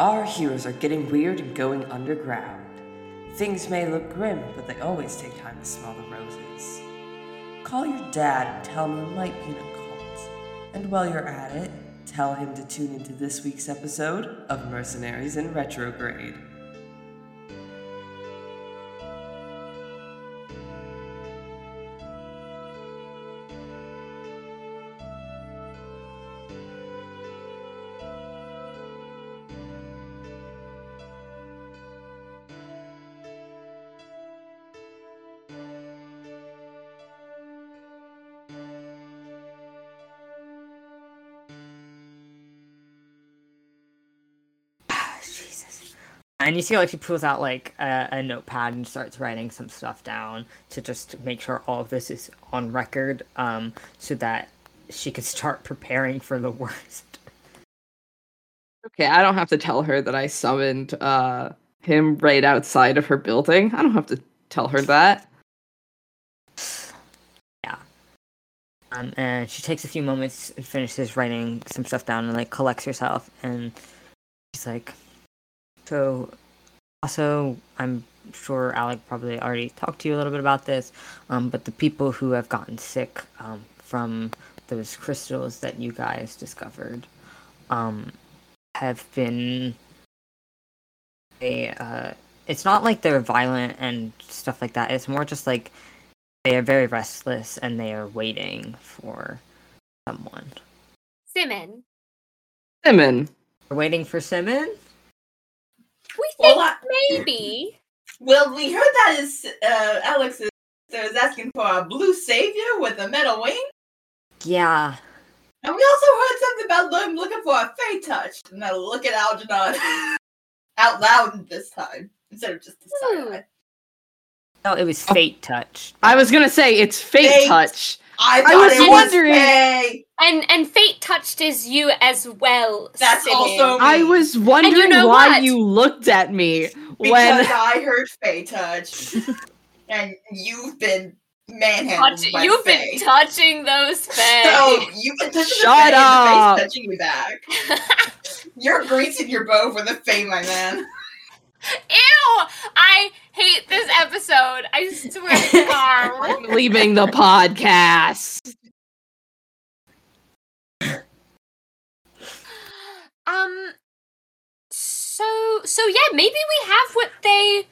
Our heroes are getting weird and going underground. Things may look grim, but they always take time to smell the roses. Call your dad and tell him you might be in a cult. And while you're at it, tell him to tune into this week's episode of Mercenaries in Retrograde. And you see, like she pulls out like a, a, notepad and starts writing some stuff down to just make sure all of this is on record, um, so that she could start preparing for the worst. Okay, I don't have to tell her that I summoned uh, him right outside of her building. I don't have to tell her that. Yeah. Um, and she takes a few moments and finishes writing some stuff down and like collects herself and she's like so, also, I'm sure Alec probably already talked to you a little bit about this, um, but the people who have gotten sick um, from those crystals that you guys discovered um, have been. They, uh, it's not like they're violent and stuff like that. It's more just like they are very restless and they are waiting for someone. Simon. Simon. We're waiting for Simon? We think well, I, maybe. Well, we heard that is uh, Alex is, is asking for a blue savior with a metal wing. Yeah. And we also heard something about them looking for a fey touch. And I look at Algernon out loud this time instead of just the side. No, it was fate touch. I was gonna say it's fate, fate. touch. I, I was wondering. and and fate touched is you as well. That's also. Me. I was wondering you know why what? you looked at me because when I heard fate touch, and you've been manhandled Touch, You've Faye. been touching those fae. So you've been touching Shut the up. the face touching me back. You're greasing your bow for the fae, my man. Ew! I hate this episode. I swear to God. I'm leaving the podcast. Um. So so yeah, maybe we have what they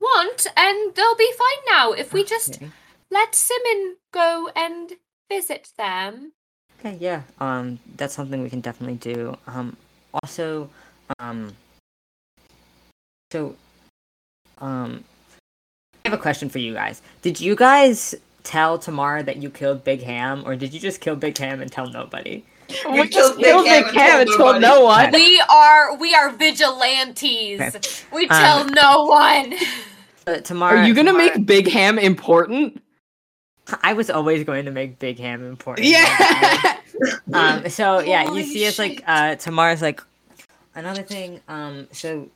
want, and they'll be fine now if we just okay. let Simon go and visit them. Okay, yeah. Um, that's something we can definitely do. Um, also, um, so, um, I have a question for you guys. Did you guys tell Tamara that you killed Big Ham, or did you just kill Big Ham and tell nobody? We, we just killed Big, Big Ham and told no one. We are we are vigilantes. We um, tell um, no one. Uh, Tamara, are you gonna Tamara, make Big Ham important? I was always going to make Big Ham important. Yeah. um. So yeah, Holy you see, it's like uh, Tamara's like another thing. Um. So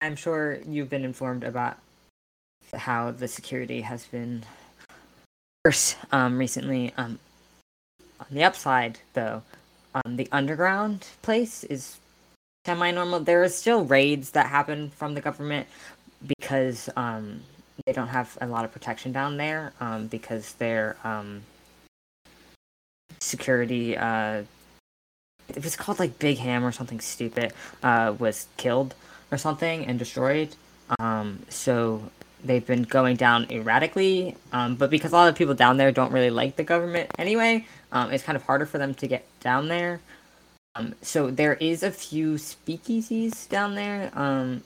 I'm sure you've been informed about how the security has been worse um, recently. Um, on the upside, though, um, the underground place is semi-normal. There are still raids that happen from the government because um, they don't have a lot of protection down there um, because their um, security. Uh, it was called like Big Ham or something stupid. Uh, was killed or something and destroyed. Um, so they've been going down erratically. Um, but because a lot of people down there don't really like the government anyway, um, it's kind of harder for them to get down there. Um, so there is a few speakeasies down there. Um,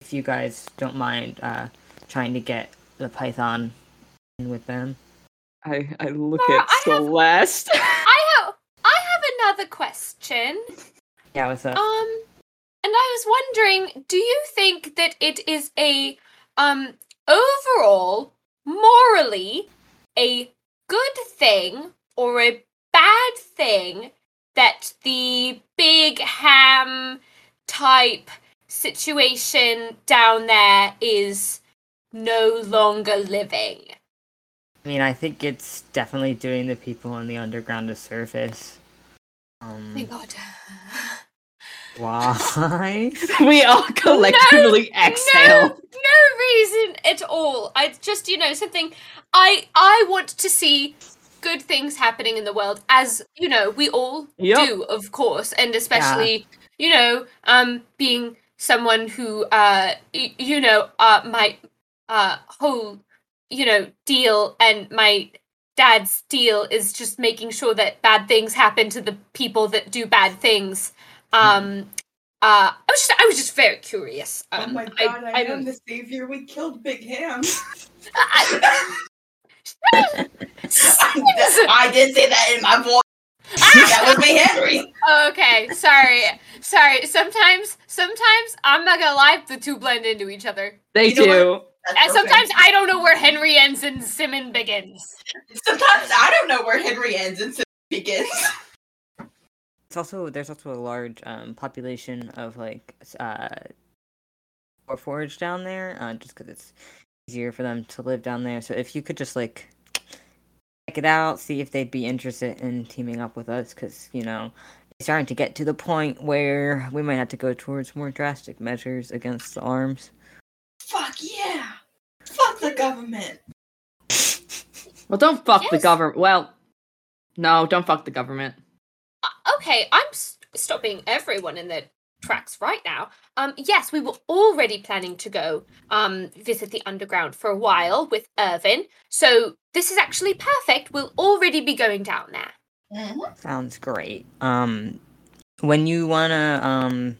if you guys don't mind uh, trying to get the Python in with them. I I look at Celeste. I have I have another question. Yeah, what's up? Um and I was wondering, do you think that it is a um overall morally a good thing or a bad thing that the big ham type situation down there is no longer living? I mean, I think it's definitely doing the people on the underground a service. Um, Thank God. Why? we all collectively exhale. No, no reason at all. I just, you know, something I I want to see good things happening in the world as, you know, we all Yep. do, of course, and especially, you know, um being someone who uh y- you know, uh my uh whole, you know, deal and my dad's deal is just making sure that bad things happen to the people that do bad things. Um uh, I was just, I was just very curious. oh Um, my god, I, I am the savior. We killed Big Ham. I, I did say that in my voice. that was me, Henry. okay, sorry, sorry. Sometimes, sometimes I'm not gonna lie, the two blend into each other, They You know do. That's and sometimes perfect. I don't know where Henry ends and Simon begins. sometimes I don't know where Henry ends and Simon begins. It's also there's also a large um, population of like s- uh, Warforged down there, uh, just because it's easier for them to live down there. So if you could just like check it out, see if they'd be interested in teaming up with us, because you know it's starting to get to the point where we might have to go towards more drastic measures against the arms. Fuck yeah. Fuck the government. Well, don't fuck the government. Well, no, don't fuck the government. Okay, I'm s- stopping everyone in their tracks right now. Um, yes, we were already planning to go um visit the underground for a while with Irvin, so this is actually perfect. We'll already be going down there. Mhm. Sounds great. Um, when you wanna um,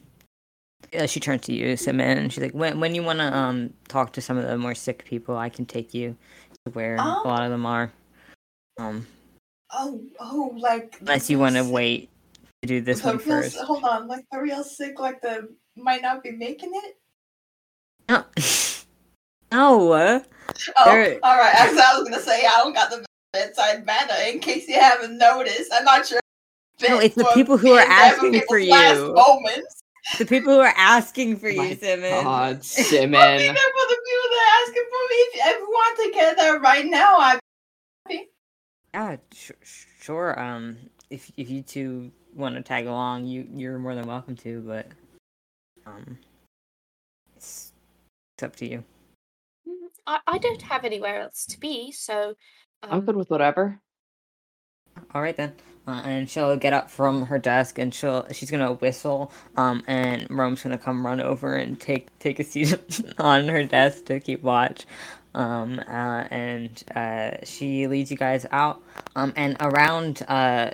uh, she turns to you, Simon, and she's like, when when you wanna um talk to some of the more sick people, I can take you to where Oh. a lot of them are. Um, Oh, oh, like. unless you wanna wait to do this the one real, first. Hold on, like the real sick, like the might not be making it. No, no. uh, Oh, There- all right. As I was gonna say, I don't got the bedside manner. In case you haven't noticed, I'm not sure. No, it's the people who are asking for you. Moments. The people who are asking for My you, Simon. God, I'll be there for the people that are asking for me. If everyone take care of that right now, I Yeah, sh- sh- sure. Um, if if you two want to tag along, you you're more than welcome to. But um, it's it's up to you. Mm, I, I don't have anywhere else to be, so um, I'm good with whatever. All right then. Uh, and she'll get up from her desk and she'll she's gonna whistle. Um, and Rome's gonna come run over and take take a seat on her desk to keep watch. Um, uh, and uh, she leads you guys out. Um, and around uh,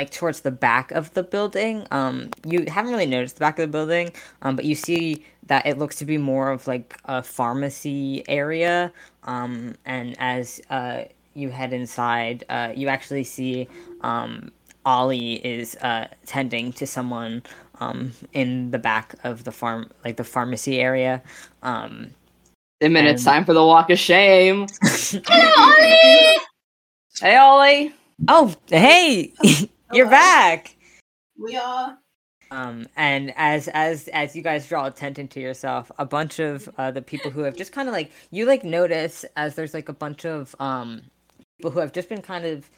like towards the back of the building. Um, you haven't really noticed the back of the building. Um, but you see that it looks to be more of like a pharmacy area. Um, and as uh you head inside, uh, you actually see um, Ollie is uh, tending to someone um, in the back of the farm, like the pharmacy area. Um, Simon, it's And- time for the walk of shame. Hello, Ollie! Hey, Ollie. oh, hey, you're Hello. back. we are. Um, and as as as you guys draw attention to yourself, a bunch of uh, the people who have just kind of like you like notice as there's like a bunch of um people who have just been kind of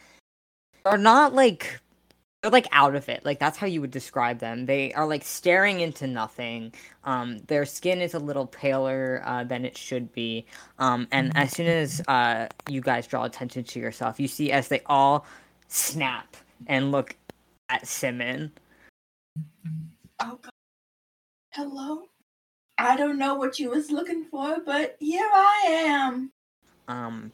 are not like they're like out of it. Like that's how you would describe them. They are like staring into nothing. Um, their skin is a little paler uh, than it should be. Um, and as soon as uh, you guys draw attention to yourself, you see as they all snap and look at Simon. Oh God. Hello. I don't know what you was looking for, but here I am. um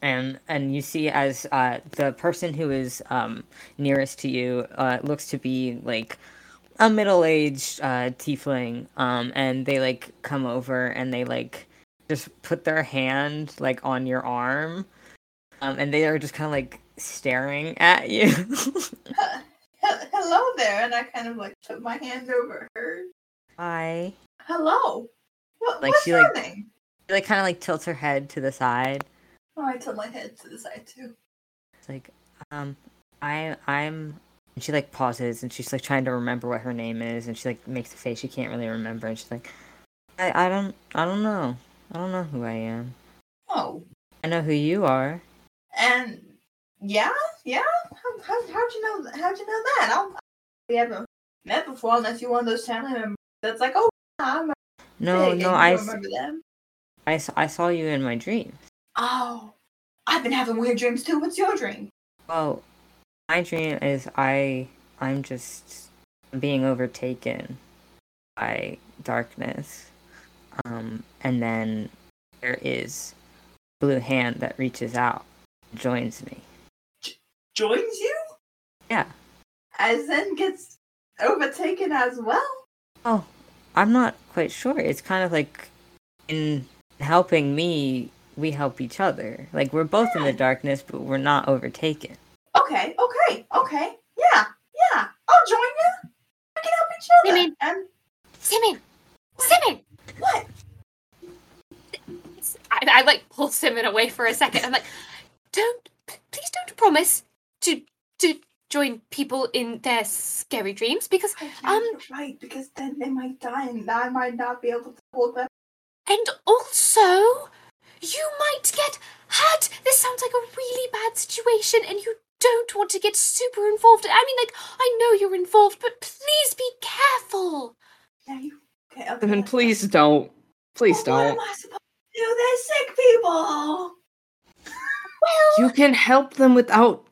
and and you see as uh the person who is um nearest to you uh looks to be like a middle-aged uh tiefling um and they like come over and they like just put their hand like on your arm um and they are just kind of like staring at you hello there, and I kind of like put my hand over her. hi Hello. What, Like, what's she, your like- name? she like kind of like tilts her head to the side Oh, I tilt my head to the side too. It's like, um, I, I'm. And she like pauses and she's like trying to remember what her name is, and she like makes a face she can't really remember, and she's like, I, I don't, I don't know, I don't know who I am. Oh, I know who you are. and yeah, yeah. How, how, how'd you know? How'd you know that? I'll, we haven't met before, unless you're one of those family members that's like, oh, I'm No, no, I, remember them. I saw you in my dreams. Oh, I've been having weird dreams too. What's your dream? Well, my dream is I I'm just being overtaken by darkness. Um, and then there is blue hand that reaches out, joins me. Joins you? Yeah. As then gets overtaken as well? Oh, I'm not quite sure. It's kind of like in helping me, we help each other. Like we're both in the darkness, but we're not overtaken. Okay, okay, okay. Yeah, yeah. I'll join you. We can help each other. Mimi. And Simon! Simon! what? I, I like pull Simon away for a second. I'm like, don't, p- please don't promise to to join people in their scary dreams because Um, Um, right, because then they might die and I might not be able to hold them. And also, you might get hurt. This sounds like a really bad situation, and you don't want to get super involved. I mean, like, I know you're involved, but please be careful. Yeah, you. Okay, okay. Simon, please don't. Please. Well, don't. What am I supposed to do? They're sick people. Well, You can help them without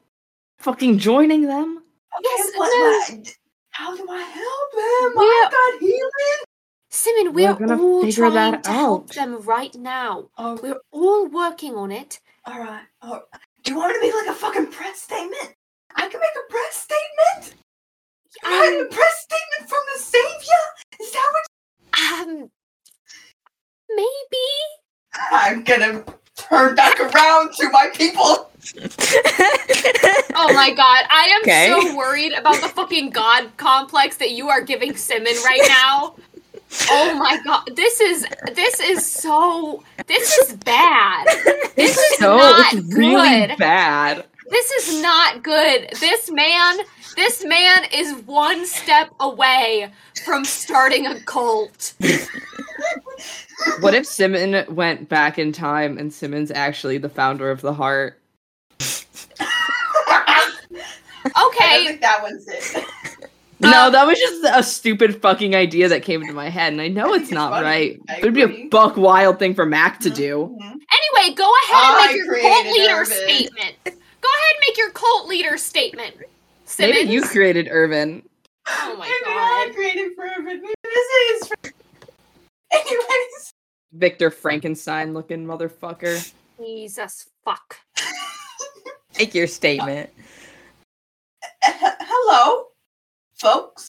fucking joining them. Yes, what no. I- How do I help him? We're- I got healing. Simon, We're we're, gonna all figure trying that to help them right now. Oh, We're all working on it. all right. All right. Do you want me to make like a fucking press statement? I can make a press statement. You had Um, a press statement from the savior. Is that what? um, maybe. I'm gonna turn back around to my people. Oh my god, I am Okay. so worried about the fucking god complex that you are giving Simon right now. Oh my god, this is this is so this is bad. This is so not it's really good. bad. This is not good. This man, this man is one step away from starting a cult. What if Simon went back in time and Simon's actually the founder of the heart? I don't Okay, think that one's it. No, Um, that was just a stupid fucking idea that came into my head, and I know it's not funny. right. It would be a agree. buck wild thing for Mac to do. Mhm. anyway, go ahead and I make your cult leader statement. Go ahead and make your cult leader statement. Simmons. Maybe you created Irvin. Oh my Maybe I created for Maybe this is. For... Anyways, Victor Frankenstein looking motherfucker. Jesus fuck. Make your statement. hello, folks.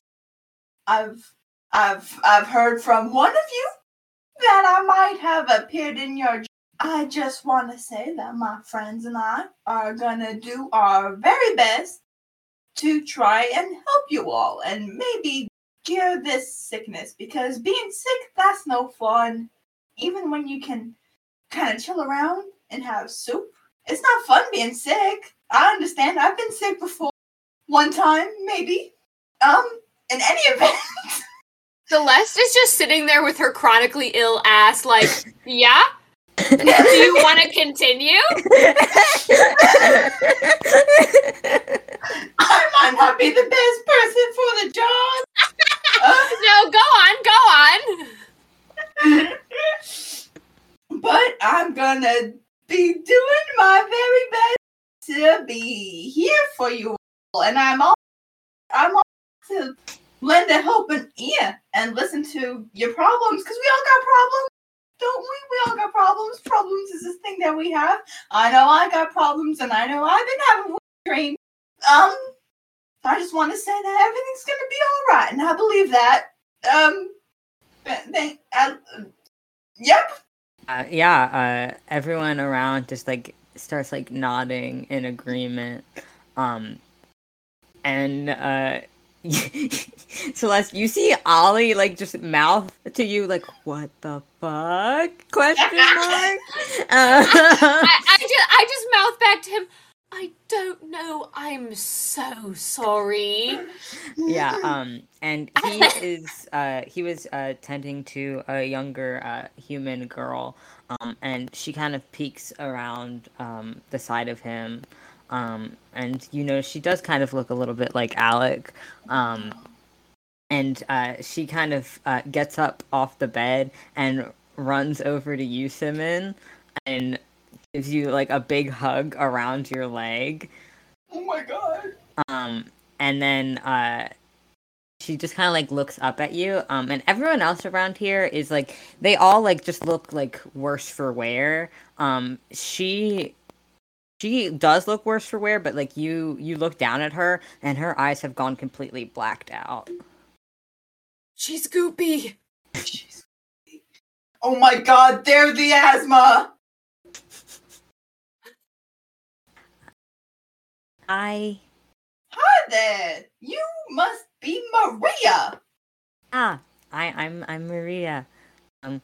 I've I've I've heard from one of you that I might have appeared in your. I just want to say that my friends and I are gonna do our very best to try and help you all and maybe cure this sickness because being sick that's no fun. Even when you can kind of chill around and have soup, it's not fun being sick. I understand. I've been sick before one time, maybe. Um, in any event, Celeste is just sitting there with her chronically ill ass, like, yeah? Do you want to continue? I might not be the best person for the job. No, go on, go on. but I'm gonna be doing my very best to be here for you all, and I'm all I'm all to lend a helping ear and listen to your problems because we all got problems, don't we? We all got problems. Problems is this thing that we have. I know I got problems, and I know I've been having dreams. Um, I just want to say that everything's gonna be all right, and I believe that. Um, th- thank. Uh, yep. Uh, yeah, uh, everyone around just like starts like nodding in agreement. Um, and uh, Celeste, you see Ollie like just mouth to you like, "What the fuck?" Question mark. Uh, I, I just I just mouth back to him. I don't know. I'm so sorry. yeah um and he is uh he was uh tending to a younger uh human girl um and she kind of peeks around um the side of him um and you know she does kind of look a little bit like alec um and uh, she kind of uh, gets up off the bed and runs over to you, Simon, and gives you like a big hug around your leg. Oh my god. Um, and then uh, she just kind of like looks up at you. Um, and everyone else around here is like they all like just look like worse for wear. Um, she she does look worse for wear, but like you you look down at her and her eyes have gone completely blacked out. She's goopy. Jeez. Oh my god, they're the asthma. I Hi there. You must be Maria. ah I I'm I'm Maria. Um,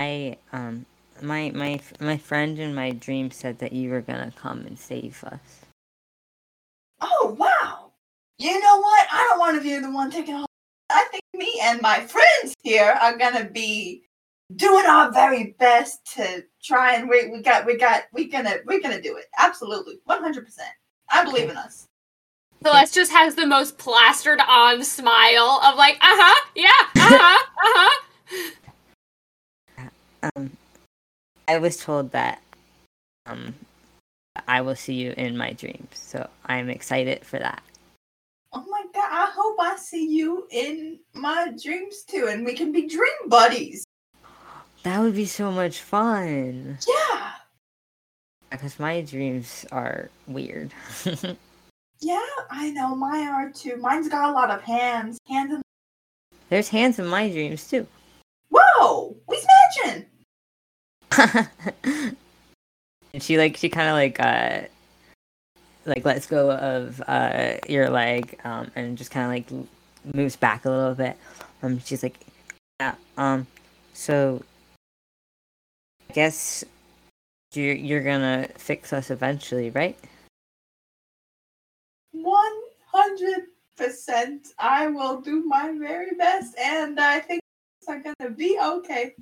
I um my my my friend in my dream said that you were gonna come and save us. Oh wow. You know what? I don't want to be the one taking all. I think me and my friends here are gonna be doing our very best to try and we we got we got we gonna we're gonna do it. Absolutely, one hundred percent. I believe in us. Celeste just has the most plastered on smile of like, uh huh, yeah, uh huh, uh huh. Um, I was told that um I will see you in my dreams, so I'm excited for that. Oh my god! I hope I see you in my dreams too, and we can be dream buddies. That would be so much fun. Yeah, Because my dreams are weird. yeah. I know mine are too. Mine's got a lot of hands. Hands and There's hands in my dreams too. and she like she kind of like uh like lets go of uh your leg um and just kind of like moves back a little bit. Um, she's like, yeah. Um, so I guess you're you're gonna fix us eventually, right? One hundred percent. I will do my very best, and I think are gonna be okay.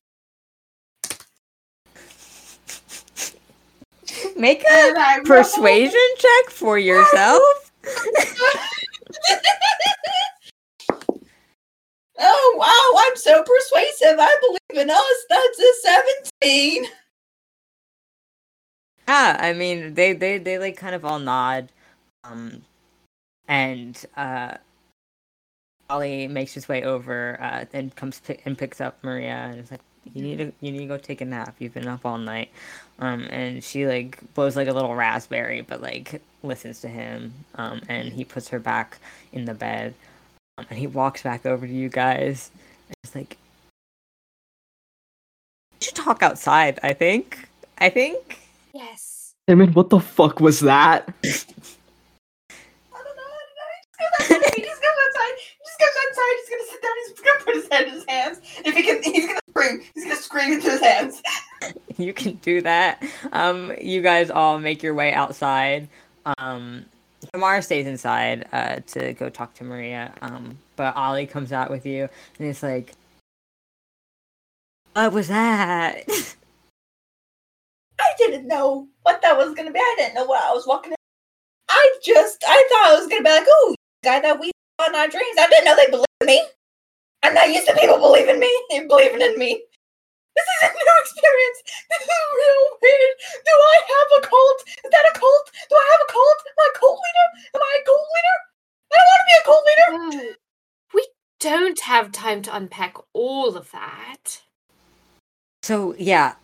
Make a a I will- persuasion check for yourself. oh wow, I'm so persuasive. I believe in us. That's a seventeen. Yeah, I mean they they they like kind of all nod, um, and uh, Ollie makes his way over uh, and comes pick, and picks up Maria and is like, "You need to you need to go take a nap. You've been up all night." Um, and she like blows like a little raspberry, but like listens to him. Um, and he puts her back in the bed, um, and he walks back over to you guys. And it's like, "We should talk outside." I think. I think. Yes. Simon, what the fuck was that? I don't know. I don't know. He just goes outside. He just goes outside. He just goes outside. He's gonna sit down. He's gonna put his head in his hands. If he can, he's gonna scream. He's gonna scream into his hands. you can do that. Um, you guys all make your way outside. Um, Tamara stays inside uh, to go talk to Maria. Um, but Ollie comes out with you, and it's like, "What was that?" I didn't know what that was gonna be. I didn't know what I was walking in. I just, I thought it was gonna be like, oh, guy that we saw in our dreams. I didn't know they believed me. I'm not used to people believing me and believing in me. This is a new experience. This is real weird. Do I have a cult? Is that a cult? Do I have a cult? Am I a cult leader? Am I a cult leader? I don't want to be a cult leader. We don't have time to unpack all of that. so yeah,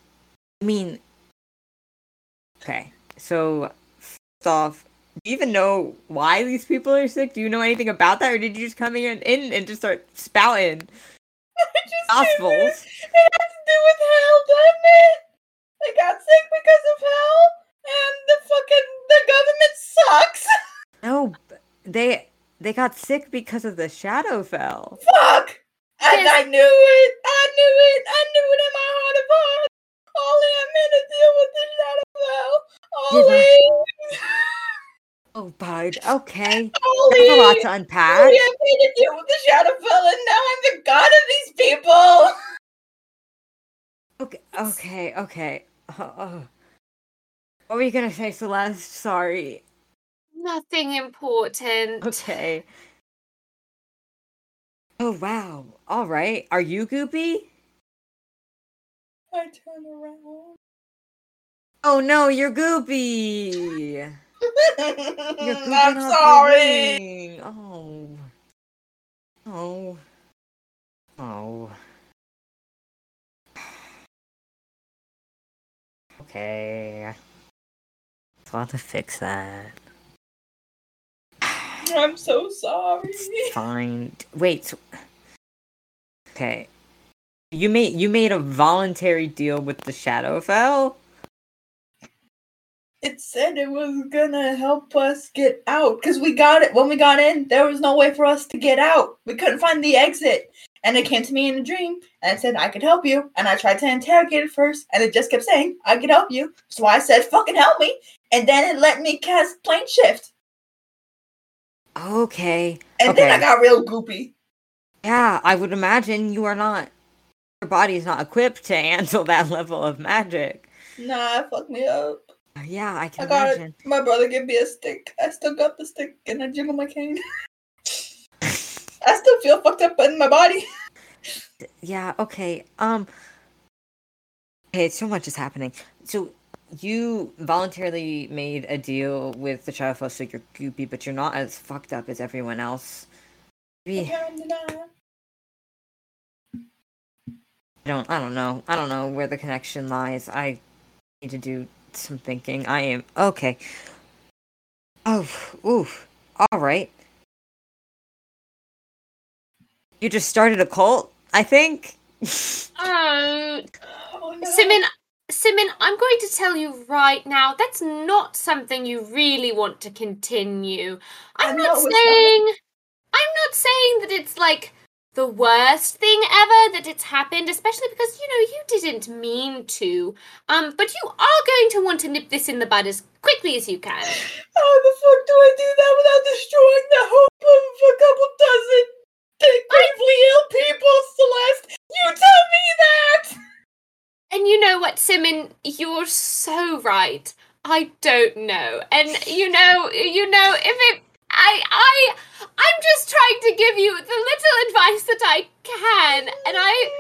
I mean, okay. So first off, do you even know why these people are sick? Do you know anything about that, or did you just come in, in and just start spouting I just gospels? It has to do with hell, doesn't it? They got sick because of hell, and the fucking the government sucks. No, they they got sick because of the Shadowfell. Fuck! And I knew it. I knew it. I knew it in my heart of hearts. Ollie, I'm in to deal with the shadow Did I- Ollie. Oh, bud. Okay. Ollie. There's a lot to unpack. I'm in to deal with the Shadowfell, and now I'm the god of these people. Okay, okay, okay. Uh, uh. What were you gonna say, Celeste? Sorry. Nothing important. Okay. Oh wow. All right. Are you Goopy? I turn around. Oh no, you're Goopy. I'm sorry. Oh. Oh. Oh. Okay. I'll have to fix that. I'm so sorry. It's fine. Wait. So... Okay. You made you made a voluntary deal with the Shadowfell. It said it was gonna help us get out because we got it when we got in. There was no way for us to get out. We couldn't find the exit, and it came to me in a dream and it said I could help you. And I tried to interrogate it first, and it just kept saying I could help you. So I said, "Fucking help me!" And then it let me cast plane shift, Okay. and then I got real goopy. Yeah, I would imagine you are not. Your body's not equipped to handle that level of magic. Nah, fuck me up. Yeah, I I can got imagine. it. My brother gave me a stick. I still got the stick, and I jiggle my cane. I still feel fucked up in my body. Yeah, okay. Um Okay, so much is happening. So you voluntarily made a deal with the child so you're goopy, but you're not as fucked up as everyone else. Maybe I don't I don't know. I don't know where the connection lies. I need to do some thinking. I am okay. Oh, oof. All right. You just started a cult, I think. Um, Oh, no. Simon, Simon, I'm going to tell you right now, that's not something you really want to continue. I I'm not not. saying I'm not saying that it's like the worst thing ever that it's happened, especially because you know you didn't mean to. Um, but you are going to want to nip this in the bud as quickly as you can. How the fuck do I do that without destroying the hope of a couple dozen gravely ill people, Celeste? You tell me that! And you know what, Simon, you're so right. I don't know. And you know, you know, if it I I I'm just trying to give you the little advice that I can. And I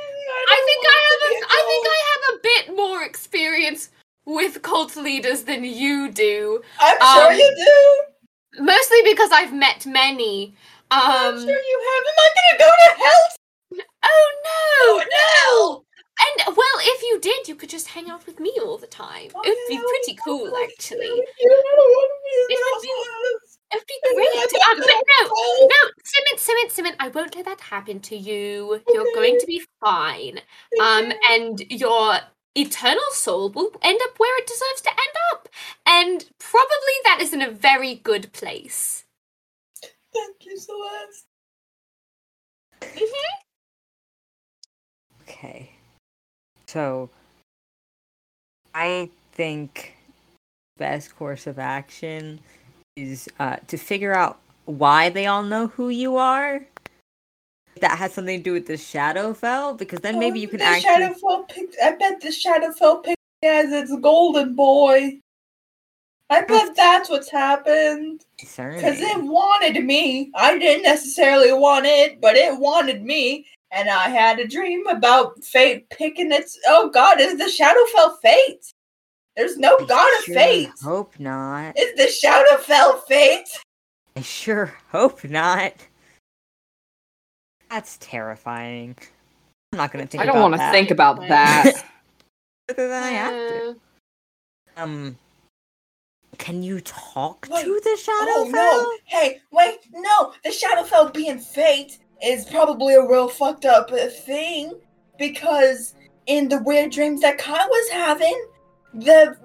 I think I have a I think I have a bit more experience with cult leaders than you do. I'm sure um, you do. Mostly because I've met many. I'm Um sure you have. Am I gonna go to hell? Oh no! Oh, no! And well, if you did, you could just hang out with me all the time. Oh, it would be pretty cool, actually. you. Don't want to be in It would be-. It would be great. I but no, no, Simon, Simon, Simon, I won't let that happen to you. You're going to be fine. Um, and your eternal soul will end up where it deserves to end up. And probably that is in a very good place. Thank you, Celeste. Okay. So I think best course of action is uh, to figure out why they all know who you are. If That has something to do with the Shadowfell, because then maybe Oh, you can the actually. Shadowfell picked. I bet the Shadowfell picked as its golden boy. I bet that's what's happened. Because it wanted me. I didn't necessarily want it, but it wanted me. And I had a dream about fate picking its. Oh God, is the Shadowfell fate? There's no I god of sure fate. Hope not. Is the Shadowfell fate? I sure hope not. That's terrifying. I'm not gonna think. I don't want want to think about that. Further than I have to. Uh, Um, can you talk Wait. to the Oh Shadowfell? no! Hey, wait, no! The Shadowfell being fate is probably a real fucked up uh, thing because in the weird dreams that Kai was having, the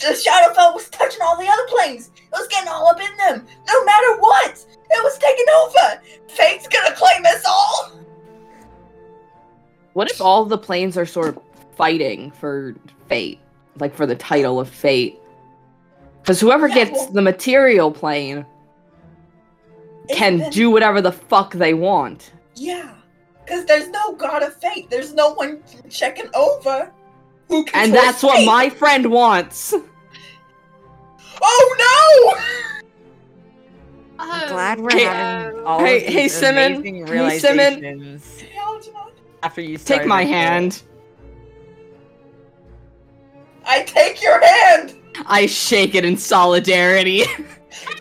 the Shadowfell was touching all the other planes. It was getting all up in them. No matter what, it was taking over. Fate's gonna claim us all. What if all the planes are sort of fighting for fate, like for the title of fate? Because whoever Yeah, gets well- the material plane can been- do whatever the fuck they want. Yeah, because there's no god of fate. There's no one checking over. Who And controls that's what my friend wants. Oh no! I'm Oh, glad we're Hey, having uh, all hey- of these Simon. amazing Hey, Simon. realizations Hey, Algernon. after you Take my hand. I take your hand. I shake it in solidarity.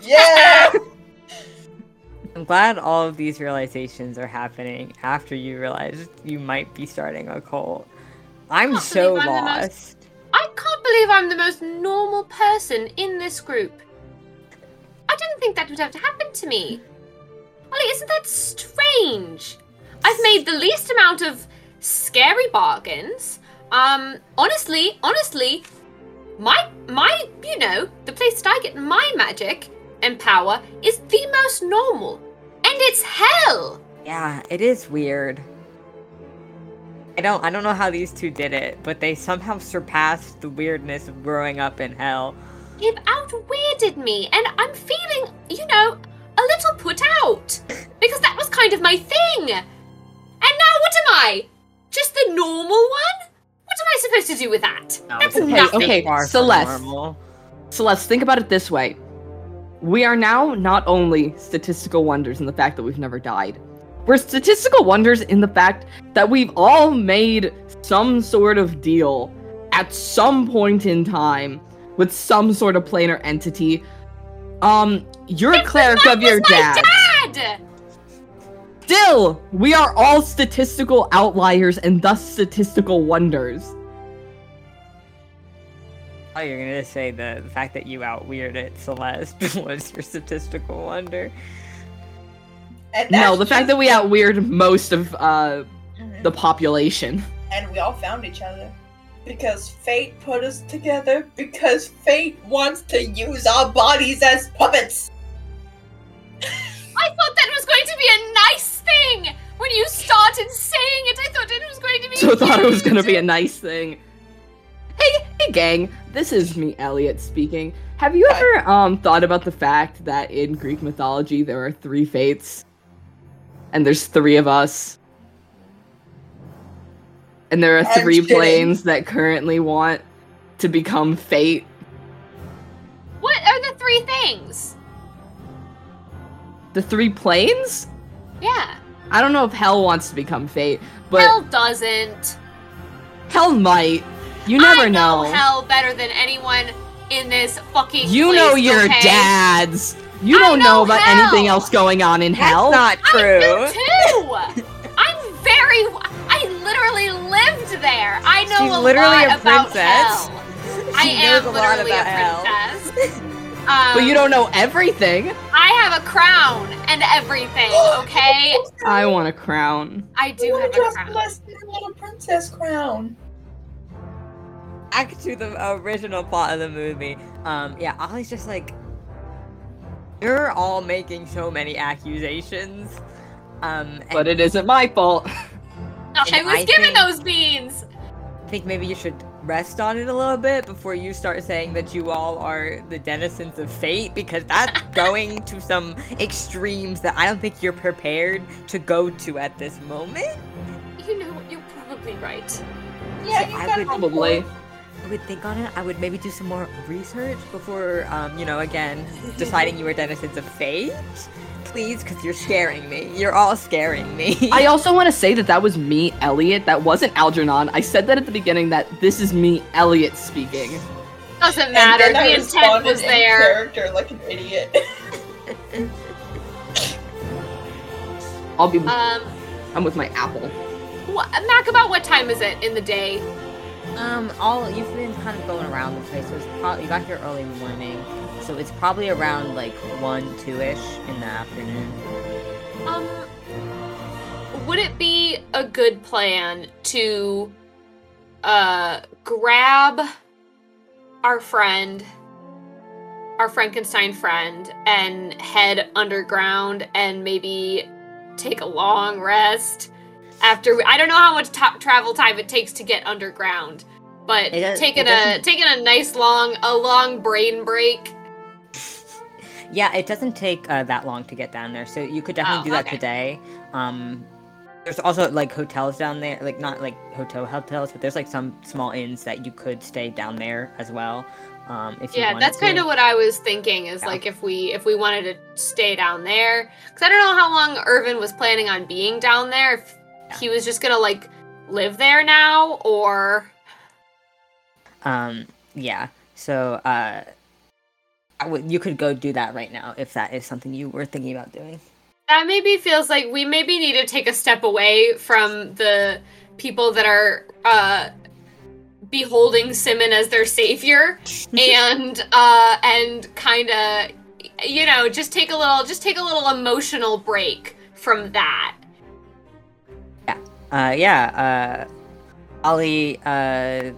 Yeah. I'm glad all of these realizations are happening after you realize you might be starting a cult. I'm so I'm the most- lost. I can't believe I'm the most normal person in this group. I didn't think that would have to happen to me. Ollie, isn't that strange? I've made the least amount of scary bargains. Um, honestly, honestly, my my you know, the place that I get my magic and power is the most normal. And it's hell. Yeah, it is weird. I don't I don't know how these two did it, but they somehow surpassed the weirdness of growing up in hell. You've outweirded me, and I'm feeling, you know, a little put out. Because that was kind of my thing. And now what am I? Just the normal one? What am I supposed to do with that? That's okay, nothing. okay. Far from Celeste. Celeste, think about it this way. We are now not only statistical wonders in the fact that we've never died, we're statistical wonders in the fact that we've all made some sort of deal at some point in time with some sort of planar entity. Um, you're a It's the cleric of your with dad. dad! Still, we are all statistical outliers and thus statistical wonders. Oh, you're gonna say the, the fact that you out weirded Celeste was your statistical wonder. And No, the fact that we outweird most of uh the population. and we all found each other because fate put us together because fate wants to use our bodies as puppets. I thought that was going to be a nice thing! When you started saying it, I thought it was going to be So I thought it was gonna be a nice thing. Hey, hey gang, this is me, Elliot, speaking. Have you ever um thought about the fact that in Greek mythology there are three fates? And there's three of us. And there are I'm three kidding. planes that currently want to become fate. What are the three things? The three planes? Yeah. I don't know if hell wants to become fate, but Hell doesn't. hell might. You never I know, know. hell better than anyone in this fucking You place, know your okay? dads. You don't know, know about hell. anything else going on in hell. That's not I true. do too. I'm very. I literally lived there. I know She's a literally lot a about princess. hell. She I am knows a lot literally about a hell. princess. Um, but you don't know everything. I have a crown and everything. Okay, I want a crown. I You do want have to a dress crown. less than a little princess crown. Back to the original plot of the movie. Um, yeah, Ollie's just like, you're all making so many accusations. Um, But it isn't my fault. I was I given think- those beans. I think maybe you should rest on it a little bit before you start saying that you all are the denizens of fate, because that's going to some extremes that I don't think you're prepared to go to at this moment. You know what? You're probably right. Yeah, you I got would- Probably. I would think on it. I would maybe do some more research before, um, you know, again, deciding you were denizens of fate. Please, because you're scaring me. You're all scaring me. I also want to say that that was me, Elliot. That wasn't Algernon. I said that at the beginning that this is me, Elliot, speaking. Doesn't And matter. then I The intent responded was in there. character like an idiot. I'll be. Um, I'm with my apple. wha- Mac, about what time is it in the day? Um, all you've been kind of going around the place. So it's probably you got here early in the morning, so it's probably around like one, two ish in the afternoon. Um, would it be a good plan to uh grab our friend, our Frankenstein friend, and head underground and maybe take a long rest after? We, I don't know how much travel time it takes to get underground, but does- taking a taking a nice long a long brain break. Yeah, it doesn't take uh, that long to get down there, so you could definitely Oh, do that okay. today. Um, there's also like hotels down there, like not like hotel hotels, but there's like some small inns that you could stay down there as well. Um, if Yeah, that's kind of what I was thinking. Is Yeah. like if we if we wanted to stay down there, because I don't know how long Irvin was planning on being down there. If he was just gonna like live there now, or Um, yeah. So uh, I you could go do that right now if that is something you were thinking about doing. that maybe feels like we maybe need to take a step away from the people that are uh beholding Simon as their savior and uh and kind of you know just take a little just take a little emotional break from that Uh, yeah. Uh, Ollie uh,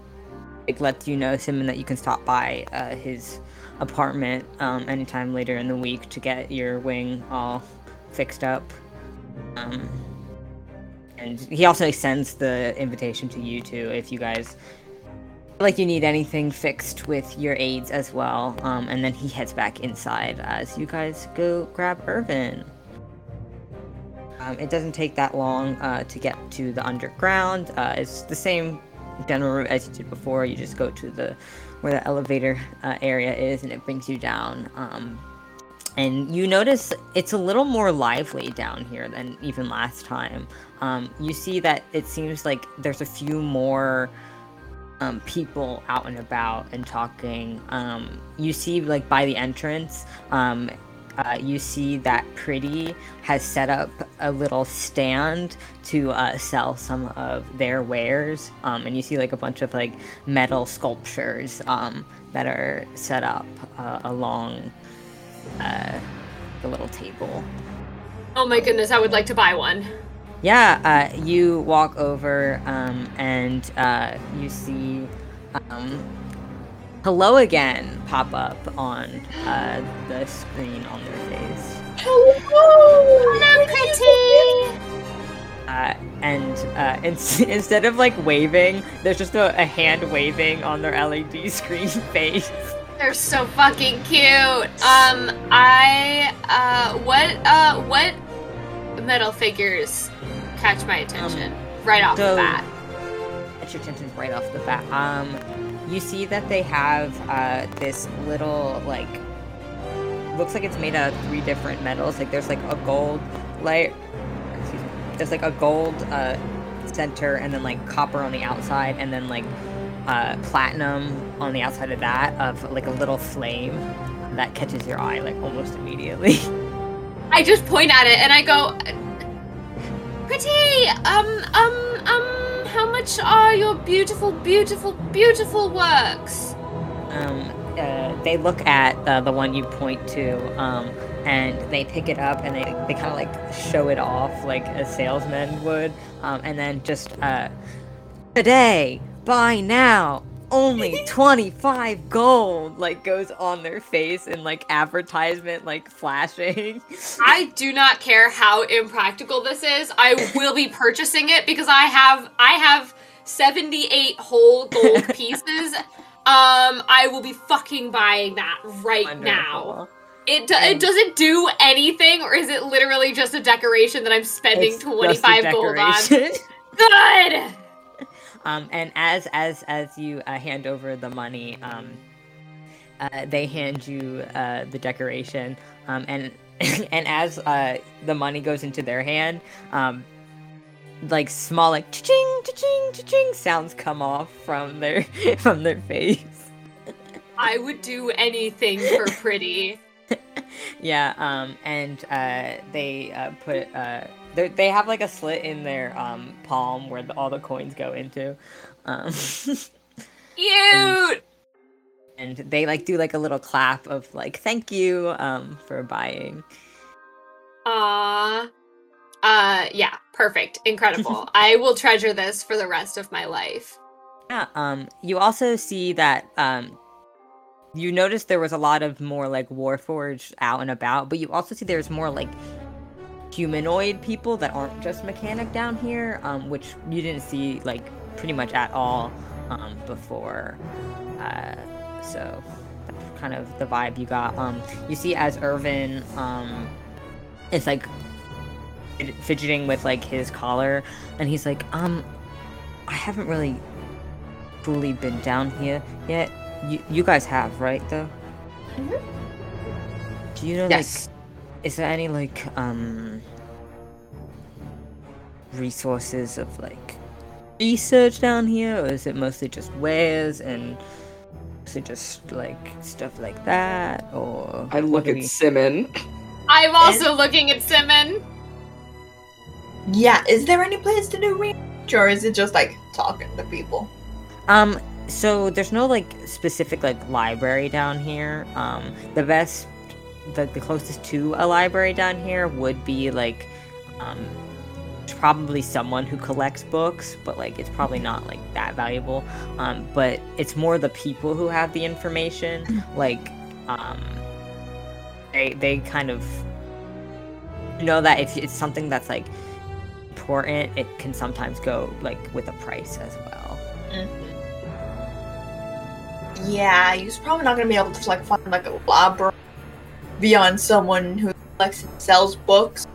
like lets you know Simmon that you can stop by uh, his apartment um, anytime later in the week to get your wing all fixed up. Um, and he also sends the invitation to you too if you guys feel like you need anything fixed with your aids as well. Um, and then he heads back inside as you guys go grab Irvin. Um, it doesn't take that long uh, to get to the underground. Uh, it's the same general route as you did before. You just go to the where the elevator uh, area is, and it brings you down. Um, and you notice it's a little more lively down here than even last time. Um, you see that it seems like there's a few more um, people out and about and talking. Um, you see, like by the entrance, um, uh, you see that Pretty has set up a little stand to uh, sell some of their wares, um, and you see like a bunch of like metal sculptures um, that are set up uh, along uh, the little table. oh my goodness i would like to buy one Yeah, uh, you walk over um, and uh, you see um, hello again pop up on uh, the screen on their face. hello pretty Uh, and uh, in- instead of like waving, there's just a, a hand waving on their LED screen face. They're so fucking cute. Um, I uh, what uh, what metal figures catch my attention right off so- the bat? At your attention right off the bat. Um, you see that they have uh, this little like looks like it's made out of three different metals. Like there's like a gold light. There's like a gold uh, center, and then like copper on the outside, and then like uh, platinum on the outside of that of like a little flame that catches your eye like almost immediately. I just point at it and I go, pretty. Um, um, um. Much are your beautiful, beautiful, beautiful works? um, uh, they look at uh, the one you point to, um, and they pick it up and they, they kind of like show it off like a salesman would, um, and then just uh, today, buy now, only 25 gold, like goes on their face in like advertisement, like flashing. I do not care how impractical this is. I will be purchasing it because I have I have 78 whole gold pieces. Um, I will be fucking buying that right now. It, do- it doesn't do anything, or is it literally just a decoration that I'm spending It's just a 25 gold on? Good! Um, and as as as you uh, hand over the money, um, uh, they hand you uh, the decoration, um, and and as uh, the money goes into their hand, um, like small like ching ching ching sounds come off from their from their face. I would do anything for pretty. Yeah, um, and uh, they uh, put uh, they they have like a slit in their um, palm where the, all the coins go into. Um, Cute! and they like do like a little clap of like thank you um for buying Aww. Uh, yeah, perfect. Incredible. I will treasure this for the rest of my life. yeah um you also see that um you notice there was a lot of more like warforged out and about but you also see there's more like humanoid people that aren't just mechanic down here um which you didn't see like pretty much at all um before uh so that's kind of the vibe you got um you see as irvin um is like fidgeting with like his collar, and he's like, um, I haven't really fully been down here yet. You you guys have, right? Though. Mhm. Do you know Yes. like, is there any like um resources of like research down here, or is it mostly just wares and? Is it just like stuff like that, or I look at we- Simmon. I'm also looking at Simmon. Yeah, is there any place to do research, or is it just like talking to people? Um, so there's no like specific like library down here. Um, the best, the, the closest to a library down here would be like, um, probably someone who collects books, but like it's probably not like that valuable. Um, but it's more the people who have the information. Like, um, they they kind of know that if it's something that's like important, it can sometimes go like with a price as well. Yeah, he's probably not gonna be able to like find like a library beyond someone who collects and sells books.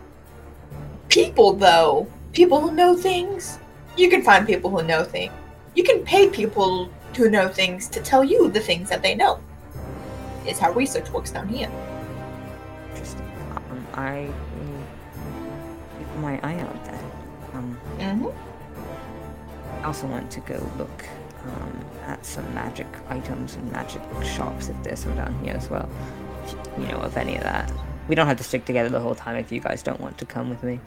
People though, people who know things, you can find people who know things. You can pay people who know things to tell you the things that they know. Is how research works down here. Interesting. Um, I keep my eye out then. Mm-hmm. I also want to go look um, at some magic items and magic shops if there's some down here as well. If you know of any of that. We don't have to stick together the whole time if you guys don't want to come with me.